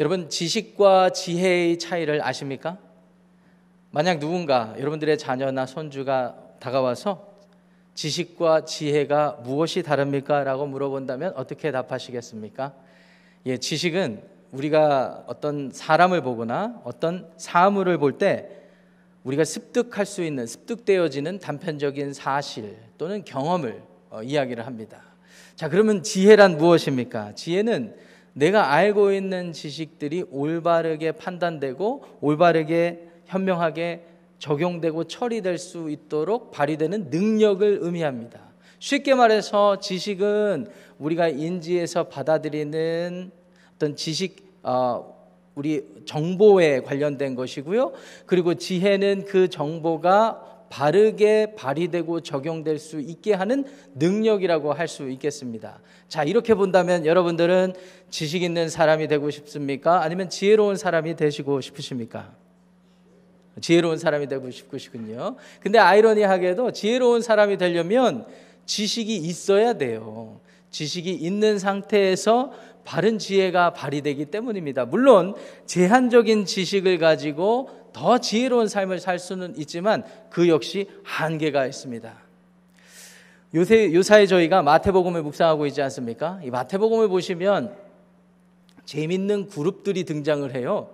여러분 지식과 지혜의 차이를 아십니까? 만약 누군가 여러분들의 자녀나 손주가 다가와서 지식과 지혜가 무엇이 다릅니까? 라고 물어본다면 어떻게 답하시겠습니까? 예, 지식은 우리가 어떤 사람을 보거나 어떤 사물을 볼 때 우리가 습득할 수 있는 습득되어지는 단편적인 사실 또는 경험을 어, 이야기를 합니다. 자, 그러면 지혜란 무엇입니까? 지혜는 내가 알고 있는 지식들이 올바르게 판단되고 올바르게 현명하게 적용되고 처리될 수 있도록 발휘되는 능력을 의미합니다. 쉽게 말해서 지식은 우리가 인지해서 받아들이는 어떤 지식 어, 우리 정보에 관련된 것이고요. 그리고 지혜는 그 정보가 바르게 발휘되고 적용될 수 있게 하는 능력이라고 할 수 있겠습니다. 자, 이렇게 본다면 여러분들은 지식 있는 사람이 되고 싶습니까? 아니면 지혜로운 사람이 되시고 싶으십니까? 지혜로운 사람이 되고 싶으시군요. 근데 아이러니하게도 지혜로운 사람이 되려면 지식이 있어야 돼요. 지식이 있는 상태에서 바른 지혜가 발휘되기 때문입니다. 물론 제한적인 지식을 가지고 더 지혜로운 삶을 살 수는 있지만 그 역시 한계가 있습니다. 요새 요사에 저희가 마태복음을 묵상하고 있지 않습니까? 이 마태복음을 보시면 재밌는 그룹들이 등장을 해요.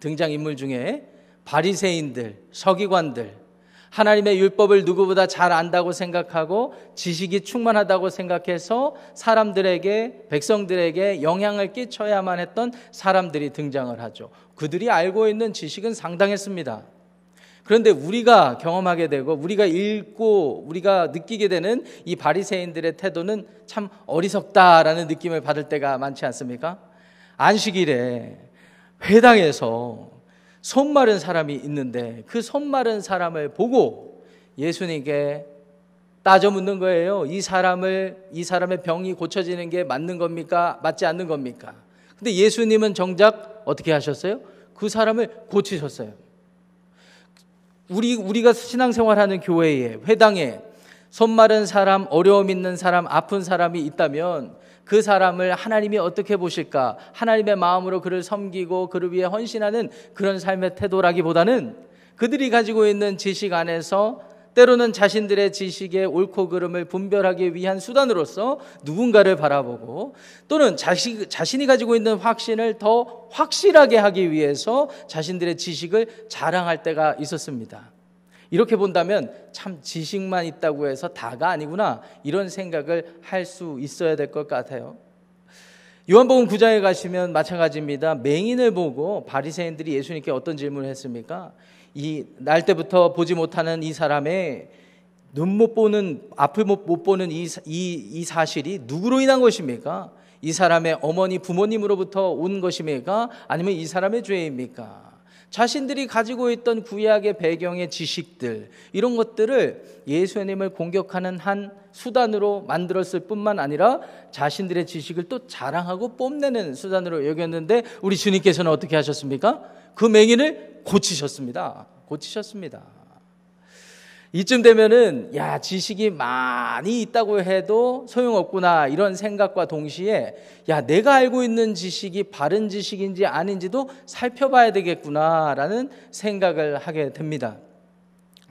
등장 인물 중에 바리새인들, 서기관들, 하나님의 율법을 누구보다 잘 안다고 생각하고 지식이 충만하다고 생각해서 사람들에게 백성들에게 영향을 끼쳐야만 했던 사람들이 등장을 하죠. 그들이 알고 있는 지식은 상당했습니다. 그런데 우리가 경험하게 되고 우리가 읽고 우리가 느끼게 되는 이 바리새인들의 태도는 참 어리석다라는 느낌을 받을 때가 많지 않습니까? 안식일에 회당에서 손 마른 사람이 있는데 그 손 마른 사람을 보고 예수님께 따져 묻는 거예요. 이 사람을 이 사람의 병이 고쳐지는 게 맞는 겁니까? 맞지 않는 겁니까? 근데 예수님은 정작 어떻게 하셨어요? 그 사람을 고치셨어요. 우리 우리가 신앙생활하는 교회에 회당에 손 마른 사람, 어려움 있는 사람, 아픈 사람이 있다면 그 사람을 하나님이 어떻게 보실까? 하나님의 마음으로 그를 섬기고 그를 위해 헌신하는 그런 삶의 태도라기보다는 그들이 가지고 있는 지식 안에서 때로는 자신들의 지식의 옳고 그름을 분별하기 위한 수단으로서 누군가를 바라보고 또는 자식, 자신이 가지고 있는 확신을 더 확실하게 하기 위해서 자신들의 지식을 자랑할 때가 있었습니다. 이렇게 본다면 참 지식만 있다고 해서 다가 아니구나 이런 생각을 할 수 있어야 될 것 같아요. 요한복음 9장에 가시면 마찬가지입니다. 맹인을 보고 바리새인들이 예수님께 어떤 질문을 했습니까? 이 날 때부터 보지 못하는 이 사람의 눈 못 보는 앞을 못 보는 이, 이, 이 사실이 누구로 인한 것입니까? 이 사람의 어머니 부모님으로부터 온 것입니까? 아니면 이 사람의 죄입니까? 자신들이 가지고 있던 구약의 배경의 지식들, 이런 것들을 예수님을 공격하는 한 수단으로 만들었을 뿐만 아니라 자신들의 지식을 또 자랑하고 뽐내는 수단으로 여겼는데 우리 주님께서는 어떻게 하셨습니까? 그 맹인을 고치셨습니다. 고치셨습니다. 이쯤 되면은 야 지식이 많이 있다고 해도 소용없구나 이런 생각과 동시에 야 내가 알고 있는 지식이 바른 지식인지 아닌지도 살펴봐야 되겠구나라는 생각을 하게 됩니다.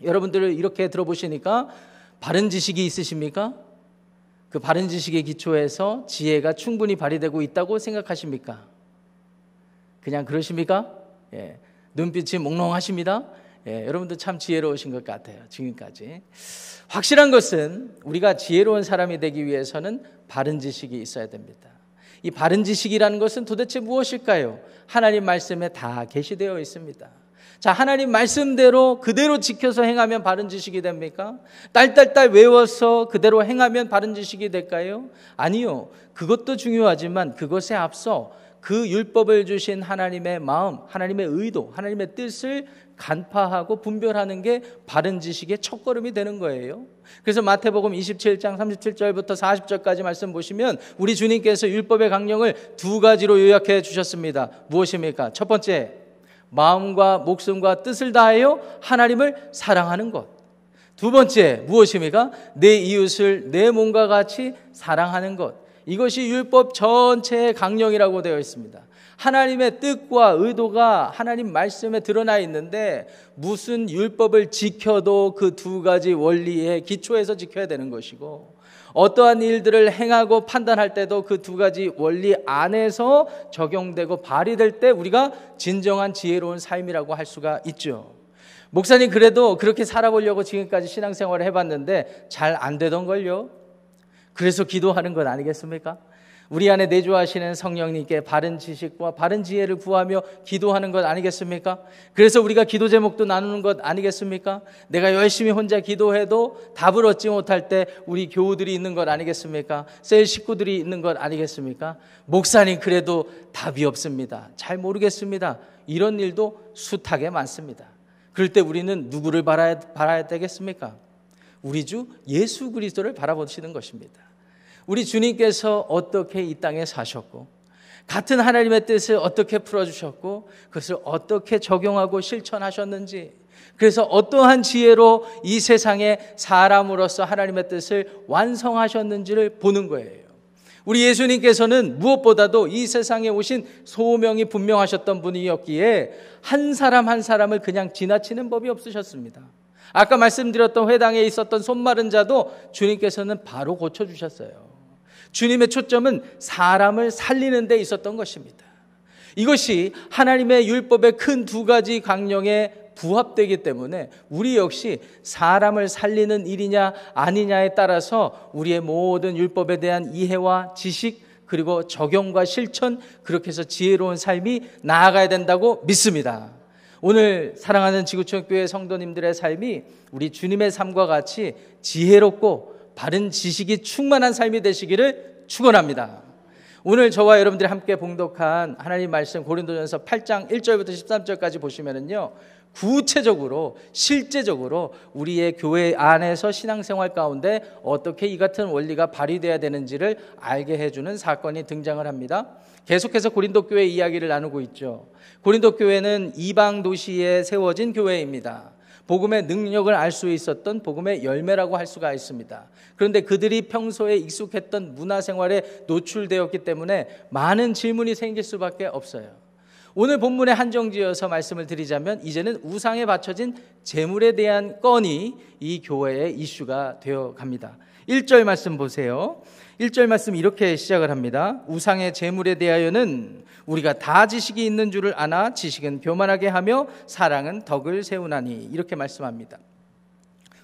여러분들 이렇게 들어보시니까 바른 지식이 있으십니까? 그 바른 지식의 기초에서 지혜가 충분히 발휘되고 있다고 생각하십니까? 그냥 그러십니까? 예. 눈빛이 몽롱하십니다. 예, 여러분도 참 지혜로우신 것 같아요. 지금까지. 확실한 것은 우리가 지혜로운 사람이 되기 위해서는 바른 지식이 있어야 됩니다. 이 바른 지식이라는 것은 도대체 무엇일까요? 하나님 말씀에 다 게시되어 있습니다. 자, 하나님 말씀대로 그대로 지켜서 행하면 바른 지식이 됩니까? 딸딸딸 외워서 그대로 행하면 바른 지식이 될까요? 아니요. 그것도 중요하지만 그것에 앞서 그 율법을 주신 하나님의 마음, 하나님의 의도, 하나님의 뜻을 간파하고 분별하는 게 바른 지식의 첫걸음이 되는 거예요. 그래서 마태복음 27장 37절부터 40절까지 말씀 보시면 우리 주님께서 율법의 강령을 두 가지로 요약해 주셨습니다. 무엇입니까? 첫 번째, 마음과 목숨과 뜻을 다하여 하나님을 사랑하는 것. 두 번째, 무엇입니까? 내 이웃을 내 몸과 같이 사랑하는 것. 이것이 율법 전체의 강령이라고 되어 있습니다. 하나님의 뜻과 의도가 하나님 말씀에 드러나 있는데 무슨 율법을 지켜도 그 두 가지 원리의 기초에서 지켜야 되는 것이고 어떠한 일들을 행하고 판단할 때도 그 두 가지 원리 안에서 적용되고 발휘될 때 우리가 진정한 지혜로운 삶이라고 할 수가 있죠. 목사님 그래도 그렇게 살아보려고 지금까지 신앙생활을 해봤는데 잘 안 되던 걸요. 그래서 기도하는 것 아니겠습니까? 우리 안에 내주하시는 성령님께 바른 지식과 바른 지혜를 구하며 기도하는 것 아니겠습니까? 그래서 우리가 기도 제목도 나누는 것 아니겠습니까? 내가 열심히 혼자 기도해도 답을 얻지 못할 때 우리 교우들이 있는 것 아니겠습니까? 셀 식구들이 있는 것 아니겠습니까? 목사님 그래도 답이 없습니다. 잘 모르겠습니다. 이런 일도 숱하게 많습니다. 그럴 때 우리는 누구를 바라야, 바라야 되겠습니까? 우리 주 예수 그리스도를 바라보시는 것입니다. 우리 주님께서 어떻게 이 땅에 사셨고 같은 하나님의 뜻을 어떻게 풀어주셨고 그것을 어떻게 적용하고 실천하셨는지 그래서 어떠한 지혜로 이 세상에 사람으로서 하나님의 뜻을 완성하셨는지를 보는 거예요. 우리 예수님께서는 무엇보다도 이 세상에 오신 소명이 분명하셨던 분이었기에 한 사람 한 사람을 그냥 지나치는 법이 없으셨습니다. 아까 말씀드렸던 회당에 있었던 손마른 자도 주님께서는 바로 고쳐주셨어요. 주님의 초점은 사람을 살리는 데 있었던 것입니다. 이것이 하나님의 율법의 큰 두 가지 강령에 부합되기 때문에 우리 역시 사람을 살리는 일이냐 아니냐에 따라서 우리의 모든 율법에 대한 이해와 지식 그리고 적용과 실천 그렇게 해서 지혜로운 삶이 나아가야 된다고 믿습니다. 오늘 사랑하는 지구촌 교회 성도님들의 삶이 우리 주님의 삶과 같이 지혜롭고 바른 지식이 충만한 삶이 되시기를 축원합니다. 오늘 저와 여러분들이 함께 봉독한 하나님 말씀 고린도전서 8장 1절부터 13절까지 보시면은요. 구체적으로 실제적으로 우리의 교회 안에서 신앙생활 가운데 어떻게 이 같은 원리가 발휘돼야 되는지를 알게 해 주는 사건이 등장을 합니다. 계속해서 고린도 교회 이야기를 나누고 있죠. 고린도 교회는 이방 도시에 세워진 교회입니다. 복음의 능력을 알 수 있었던 복음의 열매라고 할 수가 있습니다. 그런데 그들이 평소에 익숙했던 문화 생활에 노출되었기 때문에 많은 질문이 생길 수밖에 없어요. 오늘 본문에 한정지어서 말씀을 드리자면 이제는 우상에 바쳐진 재물에 대한 건이 이 교회의 이슈가 되어 갑니다. 1절 말씀 보세요. 1절 말씀 이렇게 시작을 합니다. 우상의 재물에 대하여는 우리가 다 지식이 있는 줄을 아나 지식은 교만하게 하며 사랑은 덕을 세우나니 이렇게 말씀합니다.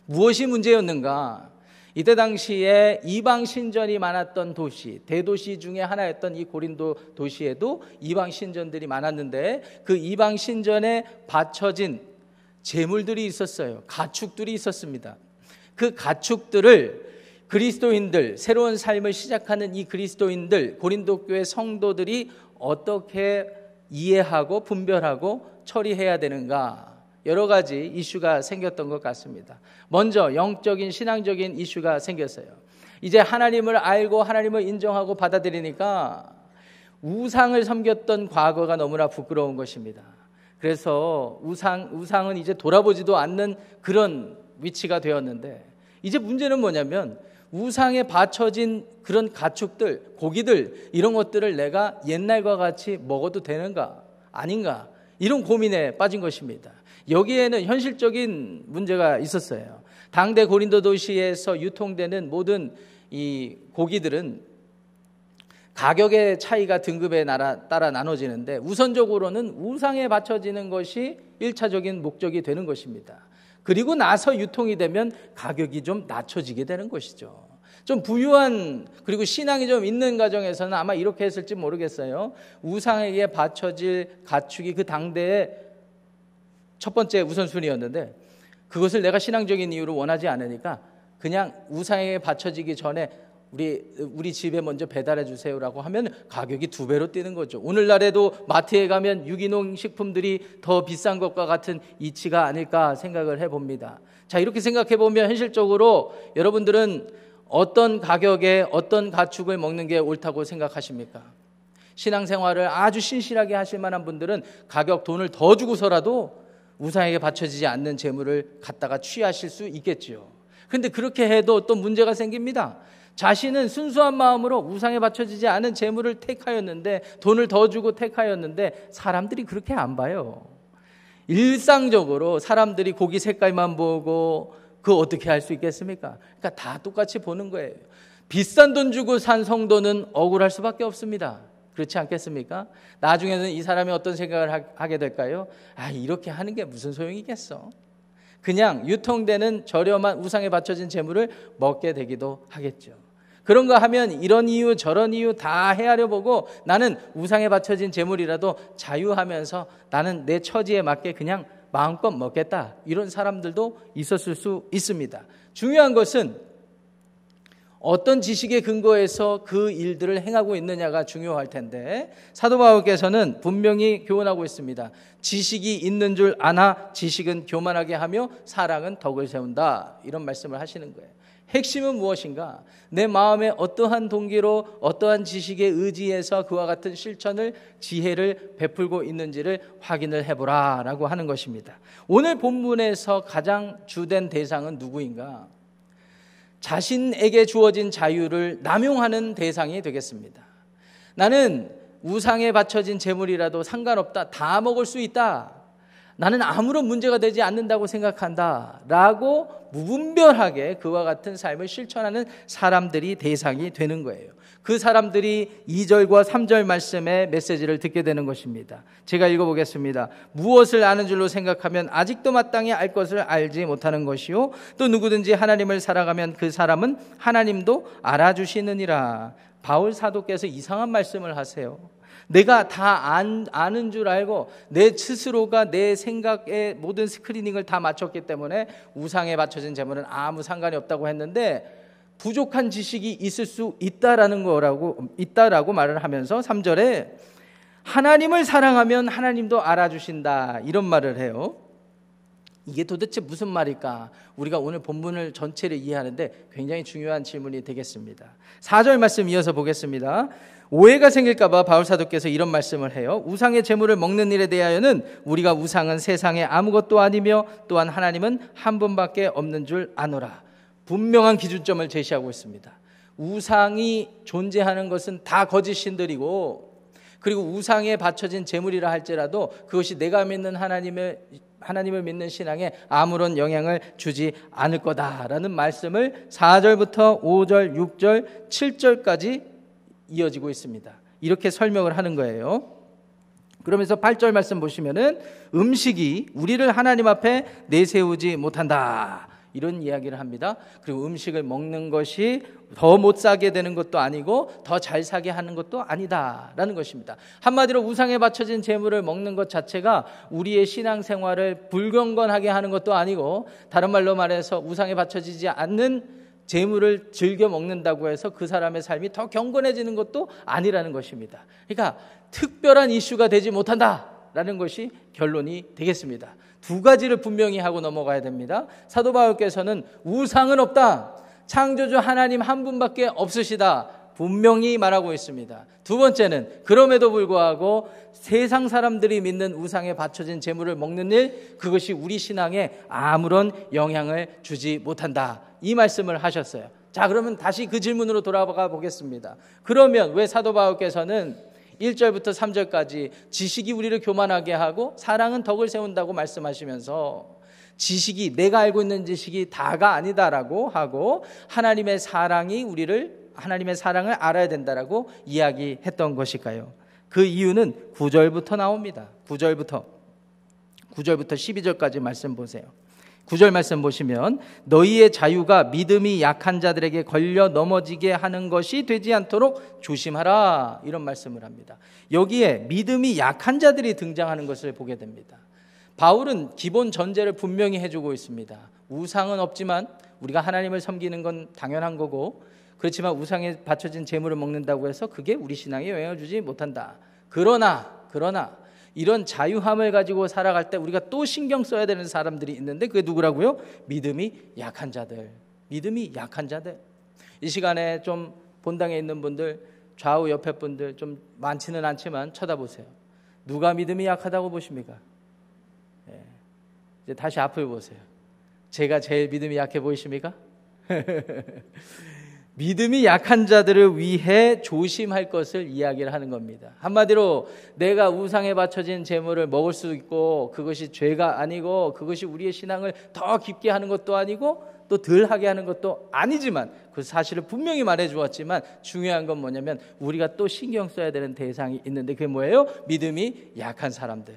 무엇이 문제였는가? 이때 당시에 이방 신전이 많았던 도시, 대도시 중에 하나였던 이 고린도 도시에도 이방 신전들이 많았는데 그 이방 신전에 바쳐진 재물들이 있었어요. 가축들이 있었습니다. 그 가축들을 그리스도인들, 새로운 삶을 시작하는 이 그리스도인들, 고린도 교회 성도들이 어떻게 이해하고 분별하고 처리해야 되는가? 여러 가지 이슈가 생겼던 것 같습니다. 먼저 영적인 신앙적인 이슈가 생겼어요. 이제 하나님을 알고 하나님을 인정하고 받아들이니까 우상을 섬겼던 과거가 너무나 부끄러운 것입니다. 그래서 우상 우상은 이제 돌아보지도 않는 그런 위치가 되었는데 이제 문제는 뭐냐면 우상에 바쳐진 그런 가축들, 고기들 이런 것들을 내가 옛날과 같이 먹어도 되는가 아닌가 이런 고민에 빠진 것입니다. 여기에는 현실적인 문제가 있었어요. 당대 고린도 도시에서 유통되는 모든 이 고기들은 가격의 차이가 등급에 따라 나눠지는데 우선적으로는 우상에 바쳐지는 것이 1차적인 목적이 되는 것입니다. 그리고 나서 유통이 되면 가격이 좀 낮춰지게 되는 것이죠. 좀 부유한 그리고 신앙이 좀 있는 가정에서는 아마 이렇게 했을지 모르겠어요. 우상에게 바쳐질 가축이 그 당대의 첫 번째 우선순위였는데 그것을 내가 신앙적인 이유로 원하지 않으니까 그냥 우상에게 바쳐지기 전에 우리 우리 집에 먼저 배달해 주세요라고 하면 가격이 두 배로 뛰는 거죠. 오늘날에도 마트에 가면 유기농 식품들이 더 비싼 것과 같은 이치가 아닐까 생각을 해 봅니다. 자, 이렇게 생각해 보면 현실적으로 여러분들은 어떤 가격에 어떤 가축을 먹는 게 옳다고 생각하십니까? 신앙생활을 아주 신실하게 하실 만한 분들은 가격 돈을 더 주고서라도 우상에게 바쳐지지 않는 재물을 갖다가 취하실 수 있겠지요. 그런데 그렇게 해도 또 문제가 생깁니다. 자신은 순수한 마음으로 우상에 바쳐지지 않은 재물을 택하였는데 돈을 더 주고 택하였는데 사람들이 그렇게 안 봐요. 일상적으로 사람들이 고기 색깔만 보고 그 어떻게 할 수 있겠습니까? 그러니까 다 똑같이 보는 거예요. 비싼 돈 주고 산 성도는 억울할 수밖에 없습니다. 그렇지 않겠습니까? 나중에는 이 사람이 어떤 생각을 하게 될까요? 아, 이렇게 하는 게 무슨 소용이겠어? 그냥 유통되는 저렴한 우상에 바쳐진 재물을 먹게 되기도 하겠죠. 그런가 하면 이런 이유 저런 이유 다 헤아려 보고 나는 우상에 바쳐진 재물이라도 자유하면서 나는 내 처지에 맞게 그냥 마음껏 먹겠다. 이런 사람들도 있었을 수 있습니다. 중요한 것은 어떤 지식에 근거해서 그 일들을 행하고 있느냐가 중요할 텐데 사도 바울께서는 분명히 교훈하고 있습니다. 지식이 있는 줄 아나 지식은 교만하게 하며 사랑은 덕을 세운다. 이런 말씀을 하시는 거예요. 핵심은 무엇인가? 내 마음에 어떠한 동기로 어떠한 지식에 의지해서 그와 같은 실천을 지혜를 베풀고 있는지를 확인을 해보라라고 하는 것입니다. 오늘 본문에서 가장 주된 대상은 누구인가? 자신에게 주어진 자유를 남용하는 대상이 되겠습니다. 나는 우상에 바쳐진 재물이라도 상관없다. 다 먹을 수 있다. 나는 아무런 문제가 되지 않는다고 생각한다. 라고 무분별하게 그와 같은 삶을 실천하는 사람들이 대상이 되는 거예요. 그 사람들이 2절과 3절 말씀의 메시지를 듣게 되는 것입니다. 제가 읽어보겠습니다. 무엇을 아는 줄로 생각하면 아직도 마땅히 알 것을 알지 못하는 것이요. 또 누구든지 하나님을 살아가면 그 사람은 하나님도 알아주시느니라. 바울 사도께서 이상한 말씀을 하세요. 내가 다 안, 아는 줄 알고 내 스스로가 내 생각에 모든 스크리닝을 다 맞췄기 때문에 우상에 맞춰진 재물은 아무 상관이 없다고 했는데 부족한 지식이 있을 수 있다라는 거라고 있다라고 말을 하면서 3절에 하나님을 사랑하면 하나님도 알아주신다 이런 말을 해요. 이게 도대체 무슨 말일까? 우리가 오늘 본문을 전체를 이해하는데 굉장히 중요한 질문이 되겠습니다. 4절 말씀 이어서 보겠습니다. 오해가 생길까봐 바울 사도께서 이런 말씀을 해요. 우상의 재물을 먹는 일에 대하여는 우리가 우상은 세상에 아무것도 아니며 또한 하나님은 한 분밖에 없는 줄 아노라. 분명한 기준점을 제시하고 있습니다. 우상이 존재하는 것은 다 거짓 신들이고 그리고 우상에 바쳐진 재물이라 할지라도 그것이 내가 믿는 하나님의 하나님을 믿는 신앙에 아무런 영향을 주지 않을 거다라는 말씀을 4절부터 5절, 6절, 7절까지 이어지고 있습니다. 이렇게 설명을 하는 거예요. 그러면서 8절 말씀 보시면은 음식이 우리를 하나님 앞에 내세우지 못한다. 이런 이야기를 합니다. 그리고 음식을 먹는 것이 더 못 사게 되는 것도 아니고 더 잘 사게 하는 것도 아니다라는 것입니다. 한마디로 우상에 바쳐진 재물을 먹는 것 자체가 우리의 신앙 생활을 불경건하게 하는 것도 아니고 다른 말로 말해서 우상에 바쳐지지 않는 재물을 즐겨 먹는다고 해서 그 사람의 삶이 더 경건해지는 것도 아니라는 것입니다. 그러니까 특별한 이슈가 되지 못한다라는 것이 결론이 되겠습니다. 두 가지를 분명히 하고 넘어가야 됩니다. 사도 바울께서는 우상은 없다. 창조주 하나님 한 분밖에 없으시다. 분명히 말하고 있습니다. 두 번째는 그럼에도 불구하고 세상 사람들이 믿는 우상에 바쳐진 재물을 먹는 일 그것이 우리 신앙에 아무런 영향을 주지 못한다. 이 말씀을 하셨어요. 자, 그러면 다시 그 질문으로 돌아가 보겠습니다. 그러면 왜 사도 바울께서는 1절부터 3절까지 지식이 우리를 교만하게 하고 사랑은 덕을 세운다고 말씀하시면서 지식이 내가 알고 있는 지식이 다가 아니다라고 하고 하나님의 사랑이 우리를 하나님의 사랑을 알아야 된다라고 이야기했던 것일까요? 그 이유는 9절부터 나옵니다. 9절부터 9절부터 12절까지 말씀 보세요. 9절 말씀 보시면 너희의 자유가 믿음이 약한 자들에게 걸려 넘어지게 하는 것이 되지 않도록 조심하라 이런 말씀을 합니다. 여기에 믿음이 약한 자들이 등장하는 것을 보게 됩니다. 바울은 기본 전제를 분명히 해주고 있습니다. 우상은 없지만 우리가 하나님을 섬기는 건 당연한 거고 그렇지만 우상에 바쳐진 재물을 먹는다고 해서 그게 우리 신앙에 영향을 주지 못한다. 그러나 그러나 이런 자유함을 가지고 살아갈 때 우리가 또 신경 써야 되는 사람들이 있는데 그게 누구라고요? 믿음이 약한 자들. 믿음이 약한 자들. 이 시간에 좀 본당에 있는 분들, 좌우 옆에 분들 좀 많지는 않지만 쳐다보세요. 누가 믿음이 약하다고 보십니까? 예. 이제 다시 앞을 보세요. 제가 제일 믿음이 약해 보이십니까? 믿음이 약한 자들을 위해 조심할 것을 이야기를 하는 겁니다. 한마디로 내가 우상에 바쳐진 재물을 먹을 수 있고 그것이 죄가 아니고 그것이 우리의 신앙을 더 깊게 하는 것도 아니고 또 덜하게 하는 것도 아니지만 그 사실을 분명히 말해 주었지만 중요한 건 뭐냐면 우리가 또 신경 써야 되는 대상이 있는데 그게 뭐예요? 믿음이 약한 사람들.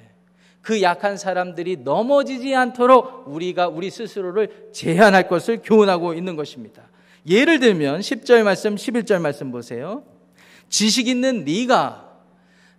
그 약한 사람들이 넘어지지 않도록 우리가 우리 스스로를 제한할 것을 교훈하고 있는 것입니다. 예를 들면 10절 말씀, 11절 말씀 보세요. 지식 있는 네가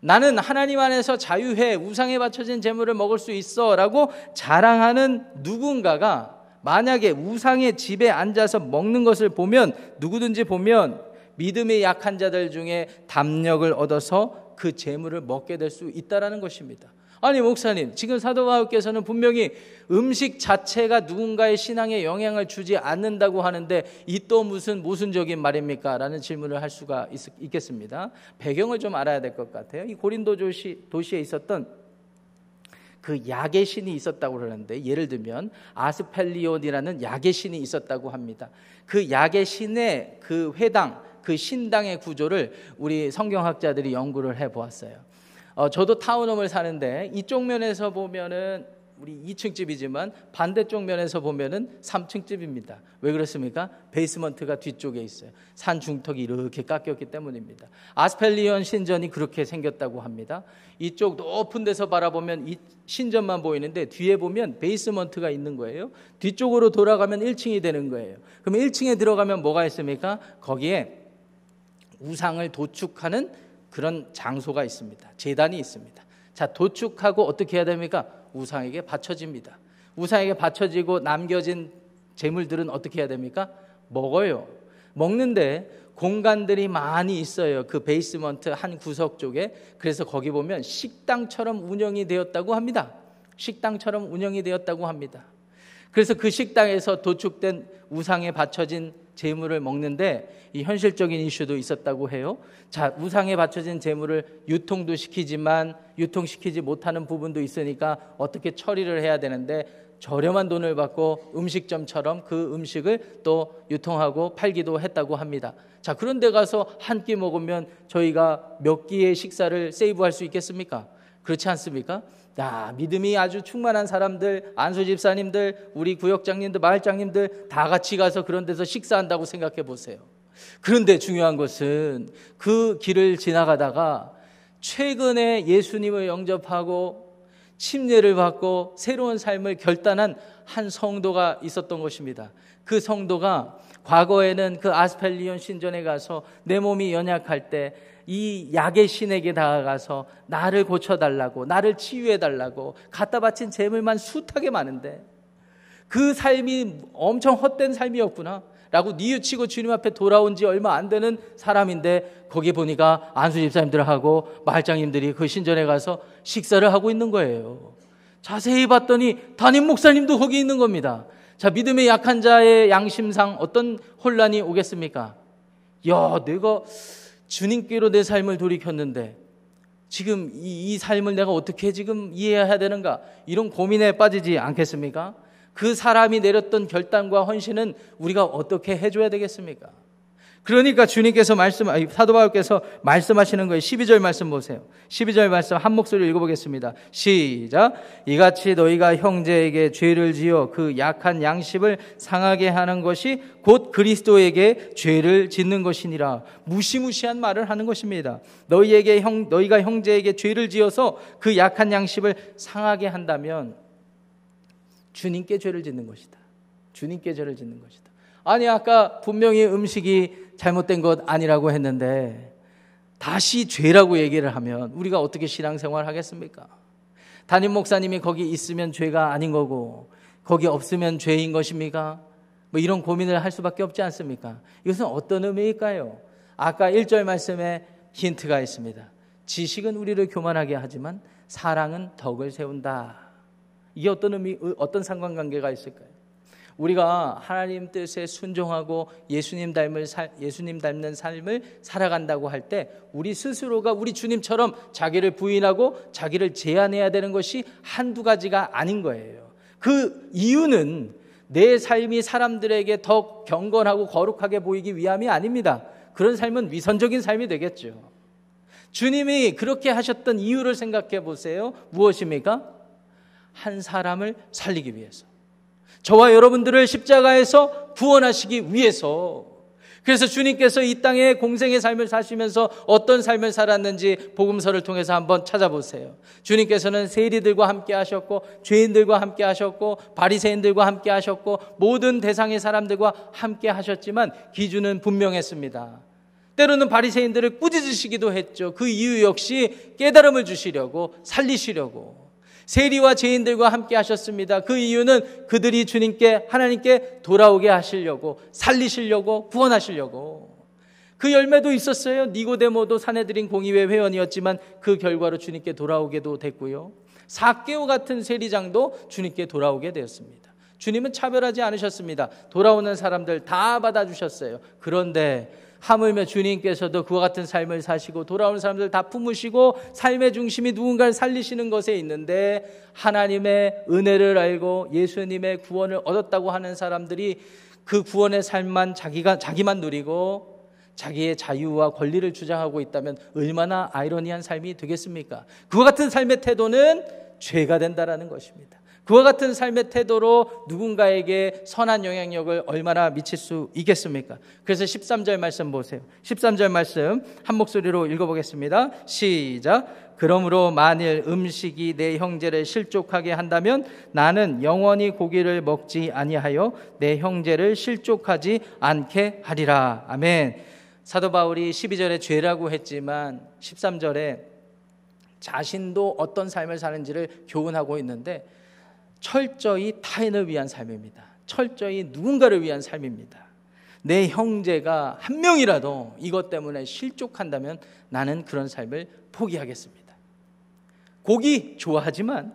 나는 하나님 안에서 자유해 우상에 바쳐진 재물을 먹을 수 있어라고 자랑하는 누군가가 만약에 우상의 집에 앉아서 먹는 것을 보면 누구든지 보면 믿음의 약한 자들 중에 담력을 얻어서 그 재물을 먹게 될 수 있다라는 것입니다. 아니 목사님 지금 사도 바울께서는 분명히 음식 자체가 누군가의 신앙에 영향을 주지 않는다고 하는데 이 또 무슨 모순적인 말입니까? 라는 질문을 할 수가 있, 겠습니다 배경을 좀 알아야 될 것 같아요. 이 고린도 도시, 도시에 있었던 그 약의 신이 있었다고 그러는데 예를 들면 아스펠리온이라는 약의 신이 있었다고 합니다. 그 약의 신의 그 회당, 그 신당의 구조를 우리 성경학자들이 연구를 해 보았어요. 어, 저도 타운홈을 사는데 이쪽 면에서 보면은 우리 2층 집이지만 반대쪽 면에서 보면은 3층 집입니다. 왜 그렇습니까? 베이스먼트가 뒤쪽에 있어요. 산 중턱이 이렇게 깎였기 때문입니다. 아스펠리온 신전이 그렇게 생겼다고 합니다. 이쪽 높은 데서 바라보면 이 신전만 보이는데 뒤에 보면 베이스먼트가 있는 거예요. 뒤쪽으로 돌아가면 1층이 되는 거예요. 그럼 1층에 들어가면 뭐가 있습니까? 거기에 우상을 도축하는 그런 장소가 있습니다. 재단이 있습니다. 자, 도축하고 어떻게 해야 됩니까? 우상에게 바쳐집니다. 우상에게 바쳐지고 남겨진 재물들은 어떻게 해야 됩니까? 먹어요. 먹는데 공간들이 많이 있어요. 그 베이스먼트 한 구석 쪽에. 그래서 거기 보면 식당처럼 운영이 되었다고 합니다. 식당처럼 운영이 되었다고 합니다. 그래서 그 식당에서 도축된 우상에 바쳐진 재물을 먹는데 이 현실적인 이슈도 있었다고 해요. 자, 우상에 바쳐진 재물을 유통도 시키지만 유통시키지 못하는 부분도 있으니까 어떻게 처리를 해야 되는데 저렴한 돈을 받고 음식점처럼 그 음식을 또 유통하고 팔기도 했다고 합니다. 자, 그런데 가서 한 끼 먹으면 저희가 몇 끼의 식사를 세이브할 수 있겠습니까? 그렇지 않습니까? 야, 믿음이 아주 충만한 사람들, 안수 집사님들, 우리 구역장님들, 마을장님들 다 같이 가서 그런 데서 식사한다고 생각해 보세요. 그런데 중요한 것은 그 길을 지나가다가 최근에 예수님을 영접하고 침례를 받고 새로운 삶을 결단한 한 성도가 있었던 것입니다. 그 성도가 과거에는 그 아스펠리온 신전에 가서 내 몸이 연약할 때 이 약의 신에게 다가가서 나를 고쳐달라고, 나를 치유해달라고 갖다 바친 재물만 숱하게 많은데 그 삶이 엄청 헛된 삶이었구나. 라고 뉘우치고 주님 앞에 돌아온 지 얼마 안 되는 사람인데 거기 보니까 안수 집사님들하고 마을장님들이 그 신전에 가서 식사를 하고 있는 거예요. 자세히 봤더니 담임 목사님도 거기 있는 겁니다. 자, 믿음의 약한 자의 양심상 어떤 혼란이 오겠습니까? 야, 내가 주님께로 내 삶을 돌이켰는데 지금 이, 이, 삶을 내가 어떻게 지금 이해해야 되는가 이런 고민에 빠지지 않겠습니까? 그 사람이 내렸던 결단과 헌신은 우리가 어떻게 해줘야 되겠습니까? 그러니까 주님께서 말씀, 사도 바울께서 말씀하시는 거예요. 12절 말씀 보세요. 12절 말씀 한 목소리로 읽어보겠습니다. 시작. 이같이 너희가 형제에게 죄를 지어 그 약한 양심을 상하게 하는 것이 곧 그리스도에게 죄를 짓는 것이니라. 무시무시한 말을 하는 것입니다. 너희에게 형, 너희가 형제에게 죄를 지어서 그 약한 양심을 상하게 한다면 주님께 죄를 짓는 것이다. 주님께 죄를 짓는 것이다. 아니, 아까 분명히 음식이 잘못된 것 아니라고 했는데 다시 죄라고 얘기를 하면 우리가 어떻게 신앙생활 하겠습니까? 담임 목사님이 거기 있으면 죄가 아닌 거고 거기 없으면 죄인 것입니까? 뭐 이런 고민을 할 수밖에 없지 않습니까? 이것은 어떤 의미일까요? 아까 1절 말씀에 힌트가 있습니다. 지식은 우리를 교만하게 하지만 사랑은 덕을 세운다. 이게 어떤 의미, 어떤 상관관계가 있을까요? 우리가 하나님 뜻에 순종하고 예수님 닮을 살, 예수님 닮는 삶을 살아간다고 할 때 우리 스스로가 우리 주님처럼 자기를 부인하고 자기를 제한해야 되는 것이 한두 가지가 아닌 거예요. 그 이유는 내 삶이 사람들에게 더 경건하고 거룩하게 보이기 위함이 아닙니다. 그런 삶은 위선적인 삶이 되겠죠. 주님이 그렇게 하셨던 이유를 생각해 보세요. 무엇입니까? 한 사람을 살리기 위해서. 저와 여러분들을 십자가에서 구원하시기 위해서. 그래서 주님께서 이 땅에 공생의 삶을 사시면서 어떤 삶을 살았는지 복음서를 통해서 한번 찾아보세요. 주님께서는 세리들과 함께 하셨고 죄인들과 함께 하셨고 바리새인들과 함께 하셨고 모든 대상의 사람들과 함께 하셨지만 기준은 분명했습니다. 때로는 바리새인들을 꾸짖으시기도 했죠. 그 이유 역시 깨달음을 주시려고 살리시려고 세리와 죄인들과 함께 하셨습니다. 그 이유는 그들이 주님께 하나님께 돌아오게 하시려고 살리시려고 구원하시려고 그 열매도 있었어요. 니고데모도 사내들인 공의회 회원이었지만 그 결과로 주님께 돌아오게도 됐고요. 사개오 같은 세리장도 주님께 돌아오게 되었습니다. 주님은 차별하지 않으셨습니다. 돌아오는 사람들 다 받아주셨어요. 그런데 하물며 주님께서도 그와 같은 삶을 사시고 돌아오는 사람들 다 품으시고 삶의 중심이 누군가를 살리시는 것에 있는데 하나님의 은혜를 알고 예수님의 구원을 얻었다고 하는 사람들이 그 구원의 삶만 자기가 자기만 누리고 자기의 자유와 권리를 주장하고 있다면 얼마나 아이러니한 삶이 되겠습니까? 그와 같은 삶의 태도는 죄가 된다라는 것입니다. 그와 같은 삶의 태도로 누군가에게 선한 영향력을 얼마나 미칠 수 있겠습니까? 그래서 13절 말씀 보세요. 13절 말씀 한 목소리로 읽어보겠습니다. 시작. 그러므로 만일 음식이 내 형제를 실족하게 한다면 나는 영원히 고기를 먹지 아니하여 내 형제를 실족하지 않게 하리라. 아멘. 사도 바울이 12절에 죄라고 했지만 13절에 자신도 어떤 삶을 사는지를 교훈하고 있는데 철저히 타인을 위한 삶입니다. 철저히 누군가를 위한 삶입니다. 내 형제가 한 명이라도 이것 때문에 실족한다면 나는 그런 삶을 포기하겠습니다. 고기 좋아하지만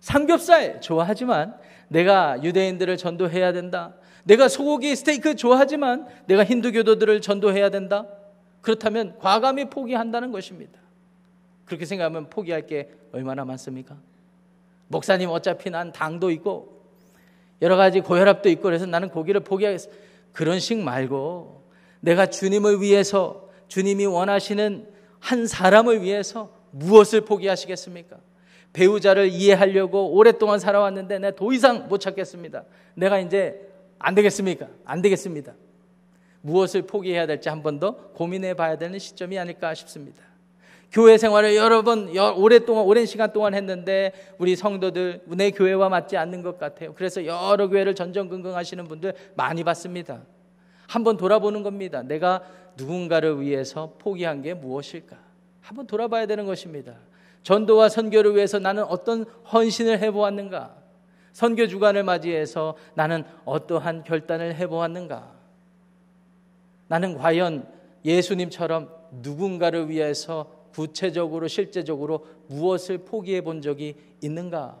삼겹살 좋아하지만 내가 유대인들을 전도해야 된다. 내가 소고기 스테이크 좋아하지만 내가 힌두교도들을 전도해야 된다. 그렇다면 과감히 포기한다는 것입니다. 그렇게 생각하면 포기할 게 얼마나 많습니까? 목사님 어차피 난 당도 있고 여러 가지 고혈압도 있고 그래서 나는 고기를 포기하겠어. 그런 식 말고 내가 주님을 위해서 주님이 원하시는 한 사람을 위해서 무엇을 포기하시겠습니까? 배우자를 이해하려고 오랫동안 살아왔는데 내가 더 이상 못 찾겠습니다. 내가 이제 안 되겠습니까? 안 되겠습니다. 무엇을 포기해야 될지 한 번 더 고민해 봐야 되는 시점이 아닐까 싶습니다. 교회 생활을 여러 번 오랫동안 오랜 시간 동안 했는데 우리 성도들 내 교회와 맞지 않는 것 같아요. 그래서 여러 교회를 전전긍긍 하시는 분들 많이 봤습니다. 한번 돌아보는 겁니다. 내가 누군가를 위해서 포기한 게 무엇일까? 한번 돌아봐야 되는 것입니다. 전도와 선교를 위해서 나는 어떤 헌신을 해보았는가? 선교 주간을 맞이해서 나는 어떠한 결단을 해보았는가? 나는 과연 예수님처럼 누군가를 위해서 구체적으로 실제적으로 무엇을 포기해 본 적이 있는가?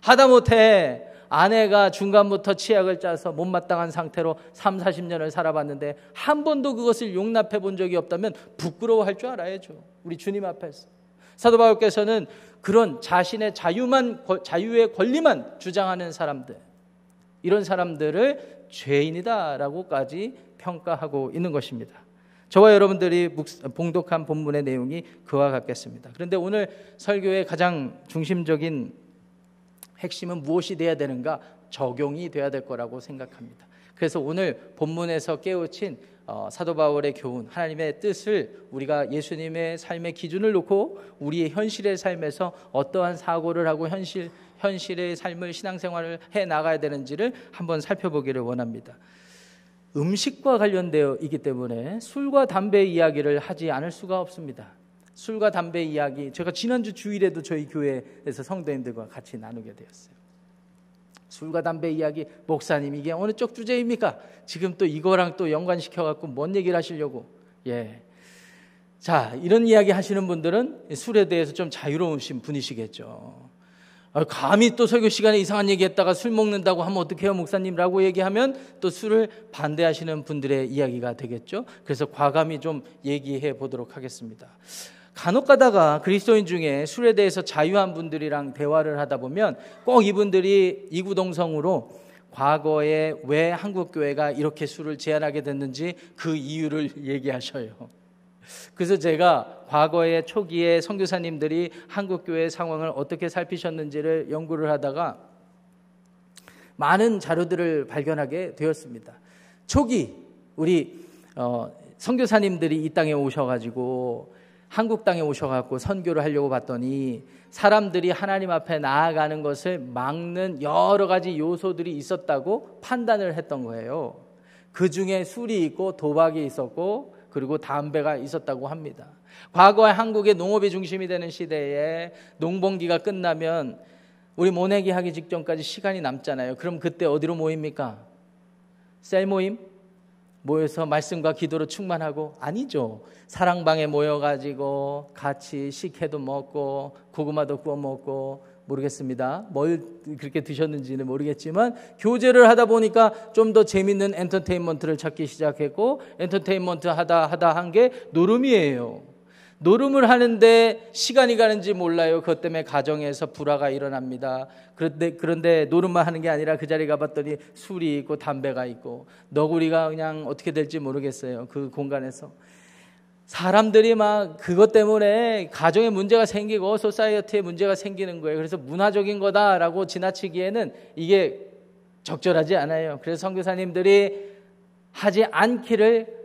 하다못해 아내가 중간부터 치약을 짜서 못마땅한 상태로 3, 40년을 살아봤는데 한 번도 그것을 용납해 본 적이 없다면 부끄러워할 줄 알아야죠. 우리 주님 앞에서. 사도 바울께서는 그런 자신의 자유만 자유의 권리만 주장하는 사람들 이런 사람들을 죄인이다라고까지 평가하고 있는 것입니다. 저와 여러분들이 봉독한 본문의 내용이 그와 같겠습니다. 그런데 오늘 설교의 가장 중심적인 핵심은 무엇이 돼야 되는가? 적용이 돼야 될 거라고 생각합니다. 그래서 오늘 본문에서 깨우친 어, 사도 바울의 교훈, 하나님의 뜻을 우리가 예수님의 삶의 기준을 놓고 우리의 현실의 삶에서 어떠한 사고를 하고 현실 현실의 삶을 신앙생활을 해 나가야 되는지를 한번 살펴보기를 원합니다. 음식과 관련되어 있기 때문에 술과 담배 이야기를 하지 않을 수가 없습니다. 술과 담배 이야기 제가 지난주 주일에도 저희 교회에서 성도님들과 같이 나누게 되었어요. 술과 담배 이야기 목사님 이게 어느 쪽 주제입니까? 지금 또 이거랑 또 연관시켜 갖고 뭔 얘기를 하시려고 예. 자, 이런 이야기 하시는 분들은 술에 대해서 좀 자유로우신 분이시겠죠. 아, 감히 또 설교 시간에 이상한 얘기했다가 술 먹는다고 하면 어떡해요, 목사님라고 얘기하면 또 술을 반대하시는 분들의 이야기가 되겠죠. 그래서 과감히 좀 얘기해 보도록 하겠습니다. 간혹 가다가 그리스도인 중에 술에 대해서 자유한 분들이랑 대화를 하다 보면 꼭 이분들이 이구동성으로 과거에 왜 한국 교회가 이렇게 술을 제한하게 됐는지 그 이유를 얘기하셔요. 그래서 제가 과거에 초기에 선교사님들이 한국 교회 상황을 어떻게 살피셨는지를 연구를 하다가 많은 자료들을 발견하게 되었습니다. 초기 우리 어, 선교사님들이 이 땅에 오셔가지고 한국 땅에 오셔갖고 선교를 하려고 봤더니 사람들이 하나님 앞에 나아가는 것을 막는 여러 가지 요소들이 있었다고 판단을 했던 거예요. 그 중에 술이 있고 도박이 있었고 그리고 담배가 있었다고 합니다. 과거에 한국의 농업이 중심이 되는 시대에 농번기가 끝나면 우리 모내기 하기 직전까지 시간이 남잖아요. 그럼 그때 어디로 모입니까? 셀 모임? 모여서 말씀과 기도로 충만하고 아니죠. 사랑방에 모여가지고 같이 식혜도 먹고 고구마도 구워 먹고 모르겠습니다. 뭘 그렇게 드셨는지는 모르겠지만 교제를 하다 보니까 좀 더 재밌는 엔터테인먼트를 찾기 시작했고 엔터테인먼트 하다 하다 한 게 노름이에요. 노름을 하는데 시간이 가는지 몰라요. 그것 때문에 가정에서 불화가 일어납니다. 그런데, 그런데 노름만 하는 게 아니라 그 자리에 가봤더니 술이 있고 담배가 있고 너구리가 그냥 어떻게 될지 모르겠어요. 그 공간에서. 사람들이 막 그것 때문에 가정에 문제가 생기고 소사이어티에 문제가 생기는 거예요. 그래서 문화적인 거다라고 지나치기에는 이게 적절하지 않아요. 그래서 선교사님들이 하지 않기를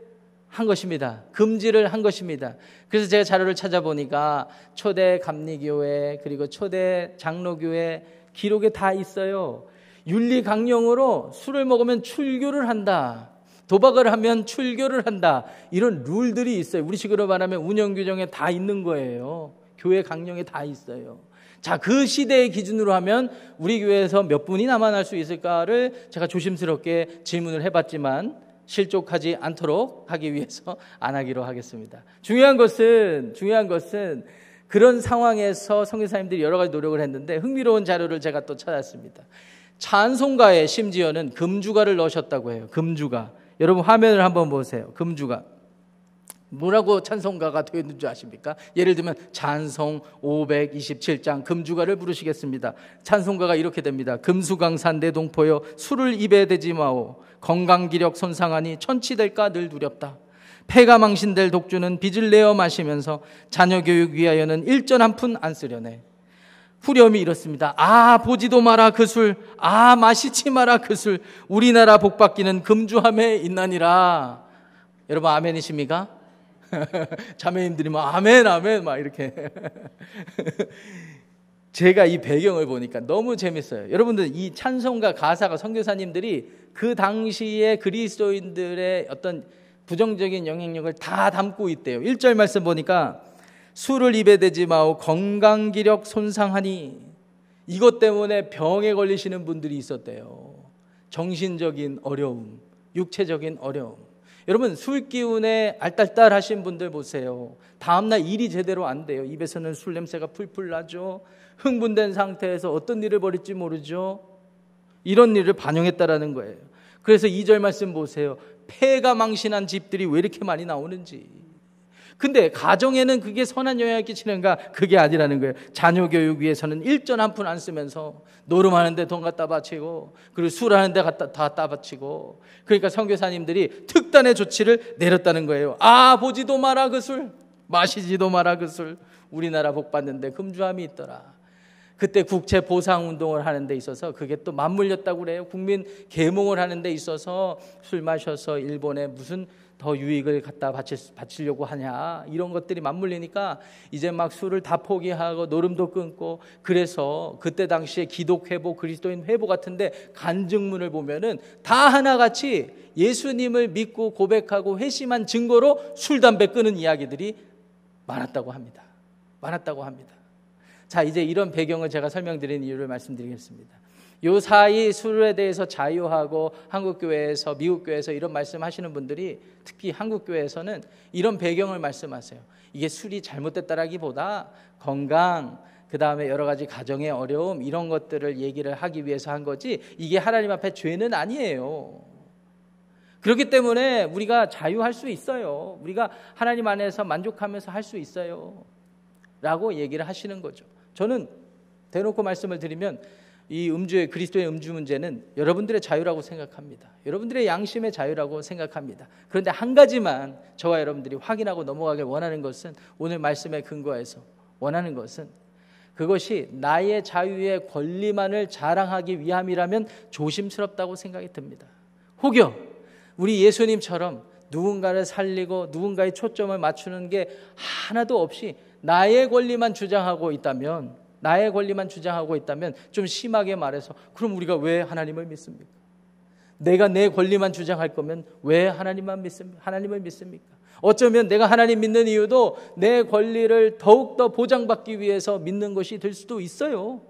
한 것입니다. 금지를 한 것입니다. 그래서 제가 자료를 찾아보니까 초대 감리교회 그리고 초대 장로교회 기록에 다 있어요. 윤리 강령으로 술을 먹으면 출교를 한다. 도박을 하면 출교를 한다. 이런 룰들이 있어요. 우리식으로 말하면 운영 규정에 다 있는 거예요. 교회 강령에 다 있어요. 자, 그 시대의 기준으로 하면 우리 교회에서 몇 분이 남아날 수 있을까를 제가 조심스럽게 질문을 해봤지만 실족하지 않도록 하기 위해서 안 하기로 하겠습니다. 중요한 것은 중요한 것은 그런 상황에서 성교사님들이 여러 가지 노력을 했는데 흥미로운 자료를 제가 또 찾았습니다. 찬송가에 심지어는 금주가를 넣으셨다고 해요. 금주가. 여러분 화면을 한번 보세요. 금주가. 뭐라고 찬송가가 되어 있는 줄 아십니까? 예를 들면 찬송 527장 금주가를 부르시겠습니다. 찬송가가 이렇게 됩니다. 금수강산 내 동포여 술을 입에 대지 마오. 건강 기력 손상하니 천치될까 늘 두렵다. 폐가 망신될 독주는 빚을 내어 마시면서 자녀 교육 위하여는 일전 한 푼 안 쓰려네. 후렴이 이렇습니다. 아, 보지도 마라 그 술. 아, 마시지 마라 그 술. 우리나라 복받기는 금주함에 있나니라. 여러분, 아멘이십니까? 자매님들이 막 아멘, 아멘, 막 이렇게. 제가 이 배경을 보니까 너무 재밌어요. 여러분들 이 찬송가 가사가 선교사님들이 그 당시에 그리스도인들의 어떤 부정적인 영향력을 다 담고 있대요. 1절 말씀 보니까 술을 입에 대지 마오 건강 기력 손상하니 이것 때문에 병에 걸리시는 분들이 있었대요. 정신적인 어려움, 육체적인 어려움. 여러분 술 기운에 알딸딸 하신 분들 보세요. 다음 날 일이 제대로 안 돼요. 입에서는 술 냄새가 풀풀 나죠. 흥분된 상태에서 어떤 일을 벌일지 모르죠. 이런 일을 반영했다라는 거예요. 그래서 2절 말씀 보세요. 폐가 망신한 집들이 왜 이렇게 많이 나오는지. 근데 가정에는 그게 선한 영향을 끼치는가? 그게 아니라는 거예요. 자녀 교육 위해서는 일전 한 푼 안 쓰면서 노름하는데 돈 갖다 바치고 그리고 술하는데 갖다 다 따바치고 그러니까 선교사님들이 특단의 조치를 내렸다는 거예요. 아 보지도 마라 그 술, 마시지도 마라 그 술. 우리나라 복 받는데 금주함이 있더라. 그때 국채 보상 운동을 하는 데 있어서 그게 또 맞물렸다고 그래요. 국민 계몽을 하는 데 있어서 술 마셔서 일본에 무슨 더 유익을 갖다 바치, 려고 하냐 이런 것들이 맞물리니까 이제 막 술을 다 포기하고 노름도 끊고 그래서 그때 당시에 기독 회복 그리스도인 회복 같은데 간증문을 보면은 다 하나같이 예수님을 믿고 고백하고 회심한 증거로 술 담배 끊은 이야기들이 많았다고 합니다. 많았다고 합니다. 자, 이제 이런 배경을 제가 설명드린 이유를 말씀드리겠습니다. 요 사이 술에 대해서 자유하고 한국 교회에서 미국 교회에서 이런 말씀하시는 분들이 특히 한국 교회에서는 이런 배경을 말씀하세요. 이게 술이 잘못됐다라기보다 건강 그 다음에 여러 가지 가정의 어려움 이런 것들을 얘기를 하기 위해서 한 거지 이게 하나님 앞에 죄는 아니에요. 그렇기 때문에 우리가 자유할 수 있어요. 우리가 하나님 안에서 만족하면서 할 수 있어요. 라고 얘기를 하시는 거죠. 저는 대놓고 말씀을 드리면 이 음주의 그리스도의 음주 문제는 여러분들의 자유라고 생각합니다. 여러분들의 양심의 자유라고 생각합니다. 그런데 한 가지만 저와 여러분들이 확인하고 넘어가길 원하는 것은 오늘 말씀에 근거해서 원하는 것은 그것이 나의 자유의 권리만을 자랑하기 위함이라면 조심스럽다고 생각이 듭니다. 혹여 우리 예수님처럼 누군가를 살리고 누군가의 초점을 맞추는 게 하나도 없이 나의 권리만 주장하고 있다면 나의 권리만 주장하고 있다면 좀 심하게 말해서 그럼 우리가 왜 하나님을 믿습니까? 내가 내 권리만 주장할 거면 왜 하나님만 믿습니까? 하나님을 믿습니까? 어쩌면 내가 하나님 믿는 이유도 내 권리를 더욱더 보장받기 위해서 믿는 것이 될 수도 있어요.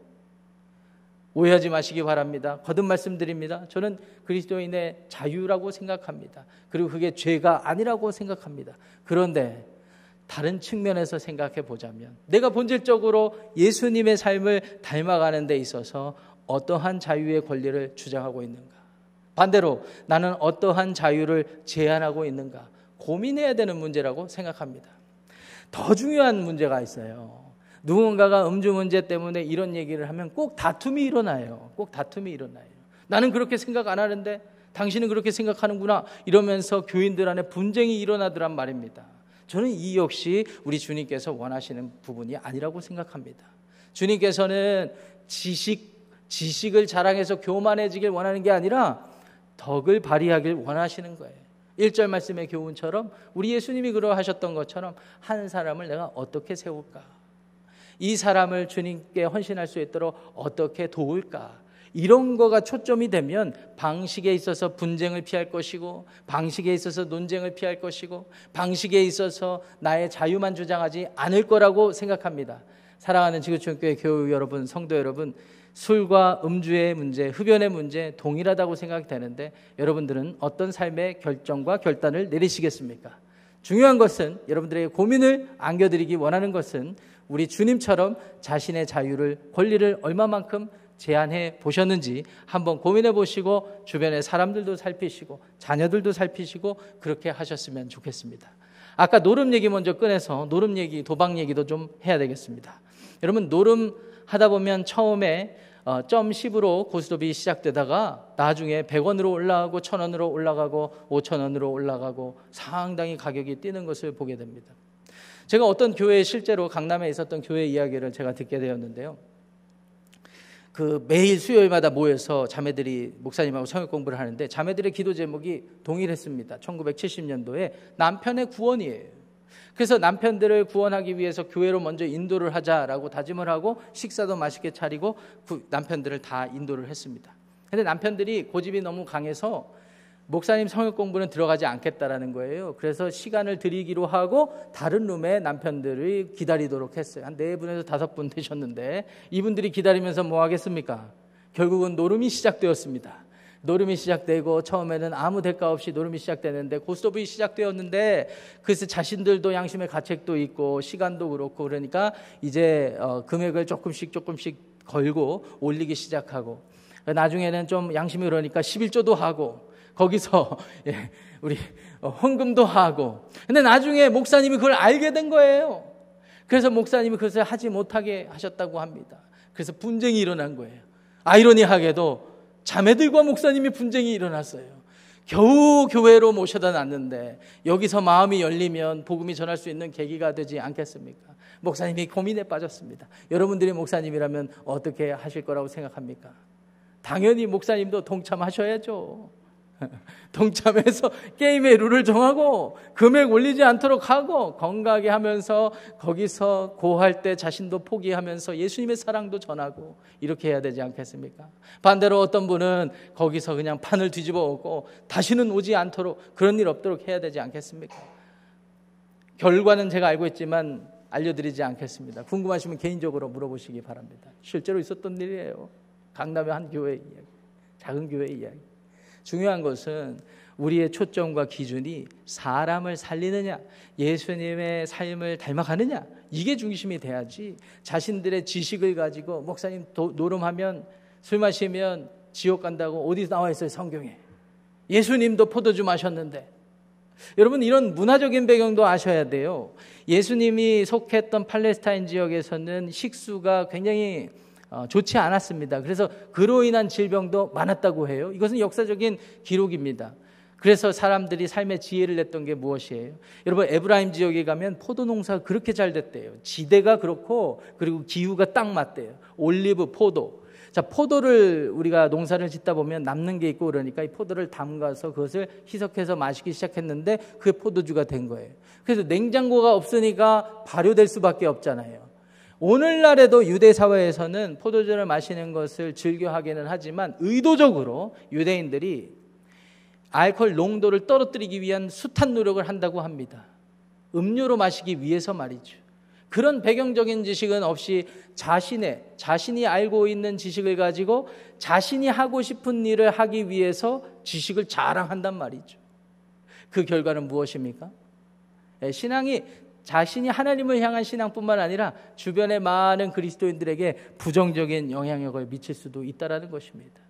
오해하지 마시기 바랍니다. 거듭 말씀드립니다. 저는 그리스도인의 자유라고 생각합니다. 그리고 그게 죄가 아니라고 생각합니다. 그런데 다른 측면에서 생각해 보자면 내가 본질적으로 예수님의 삶을 닮아가는 데 있어서 어떠한 자유의 권리를 주장하고 있는가? 반대로 나는 어떠한 자유를 제한하고 있는가? 고민해야 되는 문제라고 생각합니다. 더 중요한 문제가 있어요. 누군가가 음주 문제 때문에 이런 얘기를 하면 꼭 다툼이 일어나요. 꼭 다툼이 일어나요. 나는 그렇게 생각 안 하는데 당신은 그렇게 생각하는구나 이러면서 교인들 안에 분쟁이 일어나더란 말입니다. 저는 이 역시 우리 주님께서 원하시는 부분이 아니라고 생각합니다. 주님께서는 지식 지식을 자랑해서 교만해지길 원하는 게 아니라 덕을 발휘하길 원하시는 거예요. 1절 말씀의 교훈처럼 우리 예수님이 그러하셨던 것처럼 한 사람을 내가 어떻게 세울까? 이 사람을 주님께 헌신할 수 있도록 어떻게 도울까? 이런 거가 초점이 되면 방식에 있어서 분쟁을 피할 것이고 방식에 있어서 논쟁을 피할 것이고 방식에 있어서 나의 자유만 주장하지 않을 거라고 생각합니다. 사랑하는 지구촌교회 교우 여러분, 성도 여러분, 술과 음주의 문제, 흡연의 문제 동일하다고 생각되는데 여러분들은 어떤 삶의 결정과 결단을 내리시겠습니까? 중요한 것은 여러분들에게 고민을 안겨드리기 원하는 것은 우리 주님처럼 자신의 자유를 권리를 얼마만큼 제한해 보셨는지 한번 고민해 보시고 주변의 사람들도 살피시고 자녀들도 살피시고 그렇게 하셨으면 좋겠습니다. 아까 노름 얘기 먼저 꺼내서 노름 얘기, 도박 얘기도 좀 해야 되겠습니다. 여러분 노름 하다 보면 처음에 어, 점 10으로 고스톱이 시작되다가 나중에 100원으로 올라가고 1000원으로 올라가고 5000원으로 올라가고 상당히 가격이 뛰는 것을 보게 됩니다. 제가 어떤 교회에 실제로 강남에 있었던 교회 이야기를 제가 듣게 되었는데요. 그 매일 수요일마다 모여서 자매들이 목사님하고 성역 공부를 하는데 자매들의 기도 제목이 동일했습니다. 1970년도에 남편의 구원이에요. 그래서 남편들을 구원하기 위해서 교회로 먼저 인도를 하자라고 다짐을 하고 식사도 맛있게 차리고 남편들을 다 인도를 했습니다. 근데 남편들이 고집이 너무 강해서 목사님 성역 공부는 들어가지 않겠다라는 거예요. 그래서 시간을 드리기로 하고 다른 룸에 남편들이 기다리도록 했어요. 한 네 분에서 다섯 분 되셨는데 이분들이 기다리면서 뭐 하겠습니까? 결국은 노름이 시작되었습니다. 노름이 시작되고 처음에는 아무 대가 없이 노름이 시작되는데 고스톱이 시작되었는데 그래서 자신들도 양심의 가책도 있고 시간도 그렇고 그러니까 이제 어, 금액을 조금씩 조금씩 걸고 올리기 시작하고 나중에는 좀 양심이 그러니까 11조도 하고 거기서 예, 우리 어, 헌금도 하고. 근데 나중에 목사님이 그걸 알게 된 거예요. 그래서 목사님이 그것을 하지 못하게 하셨다고 합니다. 그래서 분쟁이 일어난 거예요. 아이러니하게도 자매들과 목사님이 분쟁이 일어났어요. 겨우 교회로 모셔다 놨는데 여기서 마음이 열리면 복음이 전할 수 있는 계기가 되지 않겠습니까? 목사님이 고민에 빠졌습니다. 여러분들이 목사님이라면 어떻게 하실 거라고 생각합니까? 당연히 목사님도 동참하셔야죠. 동참해서 게임의 룰을 정하고 금액 올리지 않도록 하고 건강하게 하면서 거기서 고할 때 자신도 포기하면서 예수님의 사랑도 전하고 이렇게 해야 되지 않겠습니까? 반대로 어떤 분은 거기서 그냥 판을 뒤집어 엎고 다시는 오지 않도록 그런 일 없도록 해야 되지 않겠습니까? 결과는 제가 알고 있지만 알려드리지 않겠습니다. 궁금하시면 개인적으로 물어보시기 바랍니다. 실제로 있었던 일이에요. 강남의 한 교회 이야기, 작은 교회 이야기. 중요한 것은 우리의 초점과 기준이 사람을 살리느냐, 예수님의 삶을 닮아가느냐, 이게 중심이 돼야지 자신들의 지식을 가지고 목사님 도, 노름하면 술 마시면 지옥 간다고 어디 나와 있어요, 성경에. 예수님도 포도주 마셨는데. 여러분, 이런 문화적인 배경도 아셔야 돼요. 예수님이 속했던 팔레스타인 지역에서는 식수가 굉장히 어, 좋지 않았습니다. 그래서 그로 인한 질병도 많았다고 해요. 이것은 역사적인 기록입니다. 그래서 사람들이 삶의 지혜를 냈던 게 무엇이에요? 여러분 에브라임 지역에 가면 포도 농사가 그렇게 잘 됐대요. 지대가 그렇고 그리고 기후가 딱 맞대요. 올리브, 포도. 자, 포도를 우리가 농사를 짓다 보면 남는 게 있고 그러니까 이 포도를 담가서 그것을 희석해서 마시기 시작했는데 그게 포도주가 된 거예요. 그래서 냉장고가 없으니까 발효될 수밖에 없잖아요. 오늘날에도 유대 사회에서는 포도주를 마시는 것을 즐겨 하기는 하지만 의도적으로 유대인들이 알코올 농도를 떨어뜨리기 위한 숱한 노력을 한다고 합니다. 음료로 마시기 위해서 말이죠. 그런 배경적인 지식은 없이 자신의 자신이 알고 있는 지식을 가지고 자신이 하고 싶은 일을 하기 위해서 지식을 자랑한단 말이죠. 그 결과는 무엇입니까? 예, 신앙이 자신이 하나님을 향한 신앙뿐만 아니라 주변의 많은 그리스도인들에게 부정적인 영향력을 미칠 수도 있다라는 것입니다.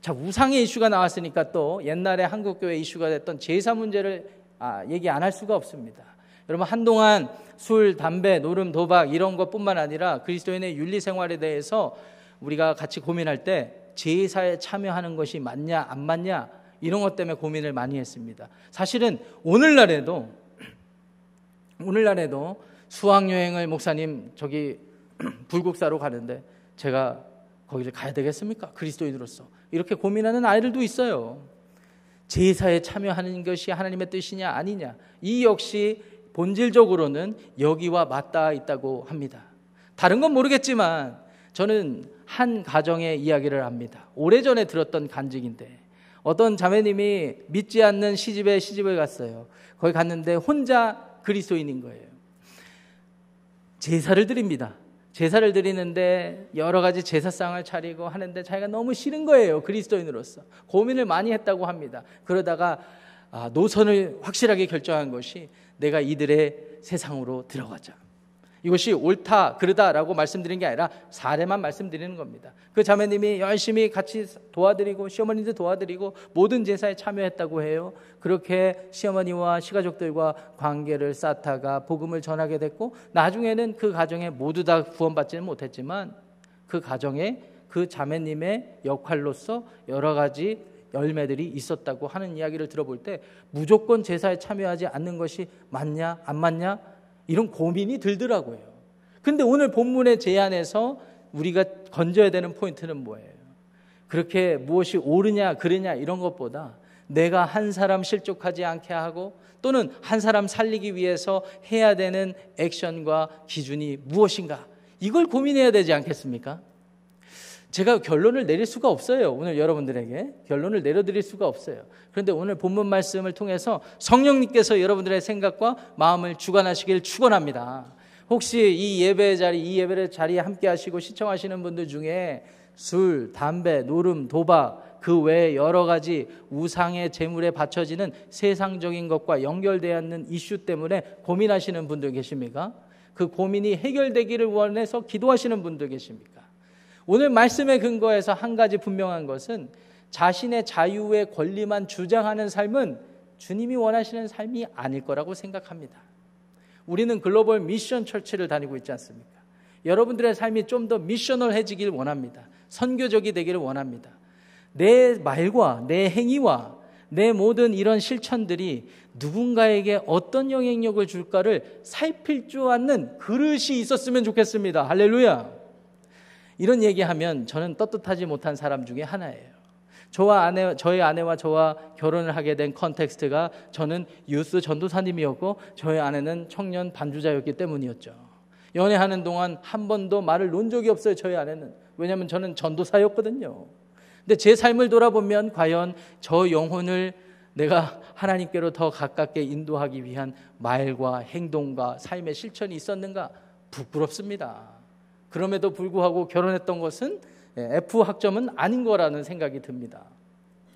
자, 우상의 이슈가 나왔으니까 또 옛날에 한국 교회 이슈가 됐던 제사 문제를 아, 얘기 안 할 수가 없습니다. 여러분 한동안 술, 담배, 노름, 도박 이런 것뿐만 아니라 그리스도인의 윤리 생활에 대해서 우리가 같이 고민할 때 제사에 참여하는 것이 맞냐 안 맞냐 이런 것 때문에 고민을 많이 했습니다. 사실은 오늘날에도 오늘날에도 수학 여행을 목사님 저기 불국사로 가는데 제가 거기를 가야 되겠습니까? 그리스도인으로서 이렇게 고민하는 아이들도 있어요. 제사에 참여하는 것이 하나님의 뜻이냐 아니냐 이 역시 본질적으로는 여기와 맞닿아 있다고 합니다. 다른 건 모르겠지만 저는 한 가정의 이야기를 압니다. 오래전에 들었던 간증인데 어떤 자매님이 믿지 않는 시집에 시집을 갔어요. 거기 갔는데 혼자 그리스도인인 거예요. 제사를 드립니다. 제사를 드리는데 여러 가지 제사상을 차리고 하는데 자기가 너무 싫은 거예요. 그리스도인으로서. 고민을 많이 했다고 합니다. 그러다가 아, 노선을 확실하게 결정한 것이 내가 이들의 세상으로 들어가자. 이것이 옳다, 그르다라고 말씀드린 게 아니라 사례만 말씀드리는 겁니다. 그 자매님이 열심히 같이 도와드리고 시어머니도 도와드리고 모든 제사에 참여했다고 해요. 그렇게 시어머니와 시가족들과 관계를 쌓다가 복음을 전하게 됐고 나중에는 그 가정에 모두 다 구원받지는 못했지만 그 가정에 그 자매님의 역할로서 여러 가지 열매들이 있었다고 하는 이야기를 들어볼 때 무조건 제사에 참여하지 않는 것이 맞냐 안 맞냐 이런 고민이 들더라고요. 근데 오늘 본문의 제안에서 우리가 건져야 되는 포인트는 뭐예요? 그렇게 무엇이 옳으냐 그르냐 이런 것보다 내가 한 사람 실족하지 않게 하고 또는 한 사람 살리기 위해서 해야 되는 액션과 기준이 무엇인가 이걸 고민해야 되지 않겠습니까? 제가 결론을 내릴 수가 없어요. 오늘 여러분들에게 결론을 내려드릴 수가 없어요. 그런데 오늘 본문 말씀을 통해서 성령님께서 여러분들의 생각과 마음을 주관하시길 축원합니다. 혹시 이 예배 자리, 이 예배 자리에 함께 하시고 시청하시는 분들 중에 술, 담배, 노름, 도박, 그 외에 여러 가지 우상의 재물에 바쳐지는 세상적인 것과 연결되어 있는 이슈 때문에 고민하시는 분들 계십니까? 그 고민이 해결되기를 원해서 기도하시는 분들 계십니까? 오늘 말씀의 근거에서 한 가지 분명한 것은 자신의 자유의 권리만 주장하는 삶은 주님이 원하시는 삶이 아닐 거라고 생각합니다. 우리는 글로벌 미션 철치를 다니고 있지 않습니까? 여러분들의 삶이 좀 더 미셔널해지길 원합니다. 선교적이 되기를 원합니다. 내 말과 내 행위와 내 모든 이런 실천들이 누군가에게 어떤 영향력을 줄까를 살필 줄 아는 그릇이 있었으면 좋겠습니다. 할렐루야. 이런 얘기하면 저는 떳떳하지 못한 사람 중에 하나예요. 저와 아내, 저희 아내와 저와 결혼을 하게 된 context가 저는 유스 전도사님이었고 저희 아내는 청년 반주자였기 때문이었죠. 연애하는 동안 한 번도 말을 놓은 적이 없어요. 저희 아내는 왜냐하면 저는 전도사였거든요. 근데 제 삶을 돌아보면 과연 저 영혼을 내가 하나님께로 더 가깝게 인도하기 위한 말과 행동과 삶의 실천이 있었는가 부끄럽습니다. 그럼에도 불구하고 결혼했던 것은 예, F 학점은 아닌 거라는 생각이 듭니다.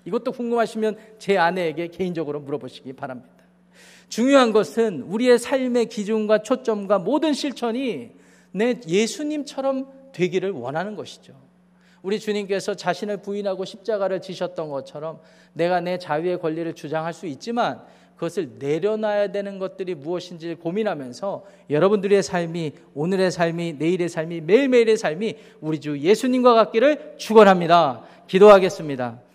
이것도 궁금하시면 제 아내에게 개인적으로 물어보시기 바랍니다. 중요한 것은 우리의 삶의 기준과 초점과 모든 실천이 내 예수님처럼 되기를 원하는 것이죠. 우리 주님께서 자신을 부인하고 십자가를 지셨던 것처럼 내가 내 자유의 권리를 주장할 수 있지만 그것을 내려놔야 되는 것들이 무엇인지 고민하면서 여러분들의 삶이 오늘의 삶이 내일의 삶이 매일매일의 삶이 우리 주 예수님과 같기를 축원합니다. 기도하겠습니다.